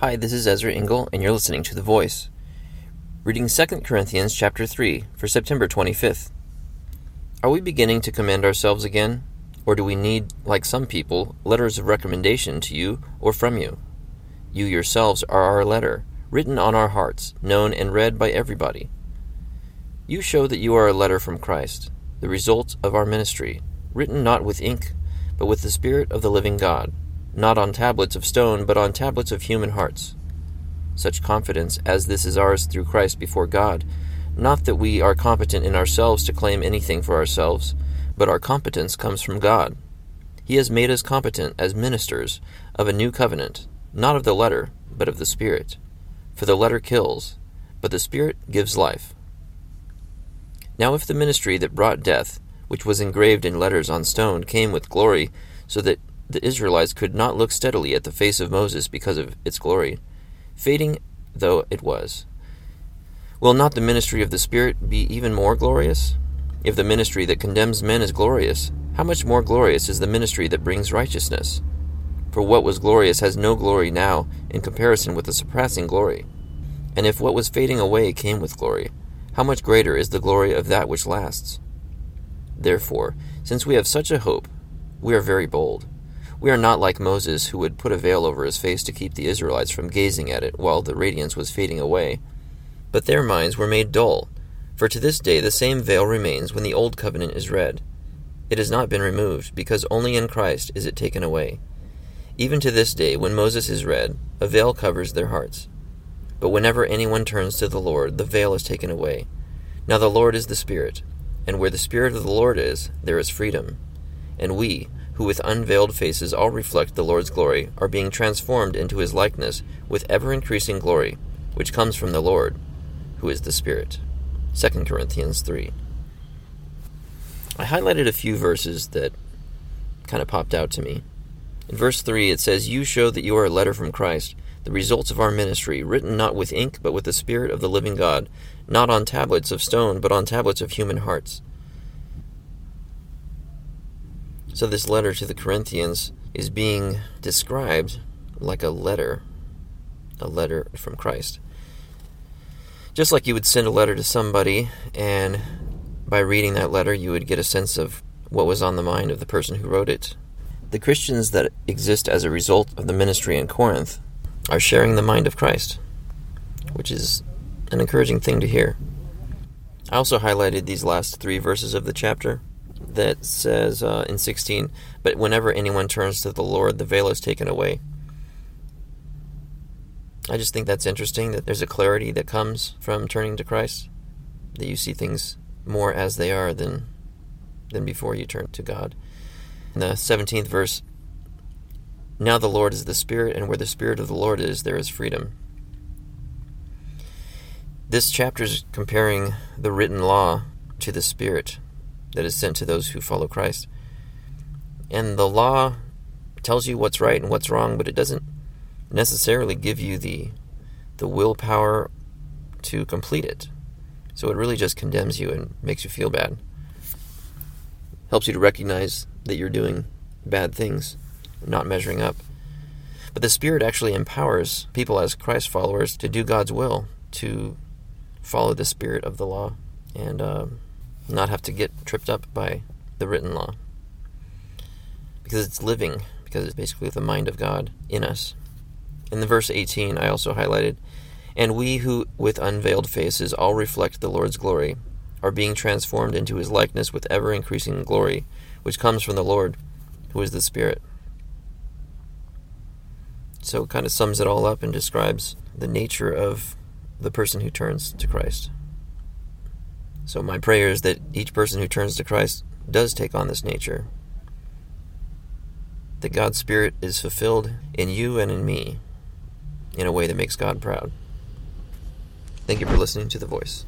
Hi, this is Ezra Engel, and you're listening to The Voice. Reading 2 Corinthians chapter 3 for September 25th. Are we beginning to commend ourselves again? Or do we need, like some people, letters of recommendation to you or from you? You yourselves are our letter, written on our hearts, known and read by everybody. You show that you are a letter from Christ, the result of our ministry, written not with ink, but with the Spirit of the living God not on tablets of stone, but on tablets of human hearts. Such confidence as this is ours through Christ before God, not that we are competent in ourselves to claim anything for ourselves, but our competence comes from God. He has made us competent as ministers of a new covenant, not of the letter, but of the Spirit. For the letter kills, but the Spirit gives life. Now, if the ministry that brought death, which was engraved in letters on stone, came with glory, so that the Israelites could not look steadily at the face of Moses because of its glory, fading though it was. Will not the ministry of the Spirit be even more glorious? If the ministry that condemns men is glorious, how much more glorious is the ministry that brings righteousness? For what was glorious has no glory now in comparison with the surpassing glory. And if what was fading away came with glory, how much greater is the glory of that which lasts? Therefore, since we have such a hope, we are very bold. We are not like Moses, who would put a veil over his face to keep the Israelites from gazing at it while the radiance was fading away. But their minds were made dull, for to this day the same veil remains when the Old Covenant is read. It has not been removed, because only in Christ is it taken away. Even to this day, when Moses is read, a veil covers their hearts. But whenever anyone turns to the Lord, the veil is taken away. Now the Lord is the Spirit, and where the Spirit of the Lord is, there is freedom. And we, who with unveiled faces all reflect the Lord's glory, are being transformed into his likeness with ever increasing glory, which comes from the Lord, who is the Spirit. 2 Corinthians 3. I highlighted a few verses that kind of popped out to me. In verse 3, it says, You show that you are a letter from Christ, the results of our ministry, written not with ink, but with the Spirit of the living God, not on tablets of stone, but on tablets of human hearts. So, this letter to the Corinthians is being described like a letter, a letter from Christ. Just like you would send a letter to somebody, and by reading that letter, you would get a sense of what was on the mind of the person who wrote it. The Christians that exist as a result of the ministry in Corinth are sharing the mind of Christ, which is an encouraging thing to hear. I also highlighted these last three verses of the chapter that says uh, in 16, But whenever anyone turns to the Lord, the veil is taken away. I just think that's interesting that there's a clarity that comes from turning to Christ, that you see things more as they are than, than before you turn to God. In the 17th verse, Now the Lord is the Spirit, and where the Spirit of the Lord is, there is freedom. This chapter is comparing the written law to the Spirit that is sent to those who follow Christ. And the law tells you what's right and what's wrong, but it doesn't necessarily give you the the willpower to complete it. So it really just condemns you and makes you feel bad. Helps you to recognize that you're doing bad things, not measuring up. But the Spirit actually empowers people as Christ followers to do God's will, to follow the spirit of the law. And um, not have to get tripped up by the written law. Because it's living, because it's basically the mind of God in us. In the verse 18, I also highlighted, And we who with unveiled faces all reflect the Lord's glory, are being transformed into his likeness with ever increasing glory, which comes from the Lord, who is the Spirit. So it kind of sums it all up and describes the nature of the person who turns to Christ. So, my prayer is that each person who turns to Christ does take on this nature. That God's Spirit is fulfilled in you and in me in a way that makes God proud. Thank you for listening to The Voice.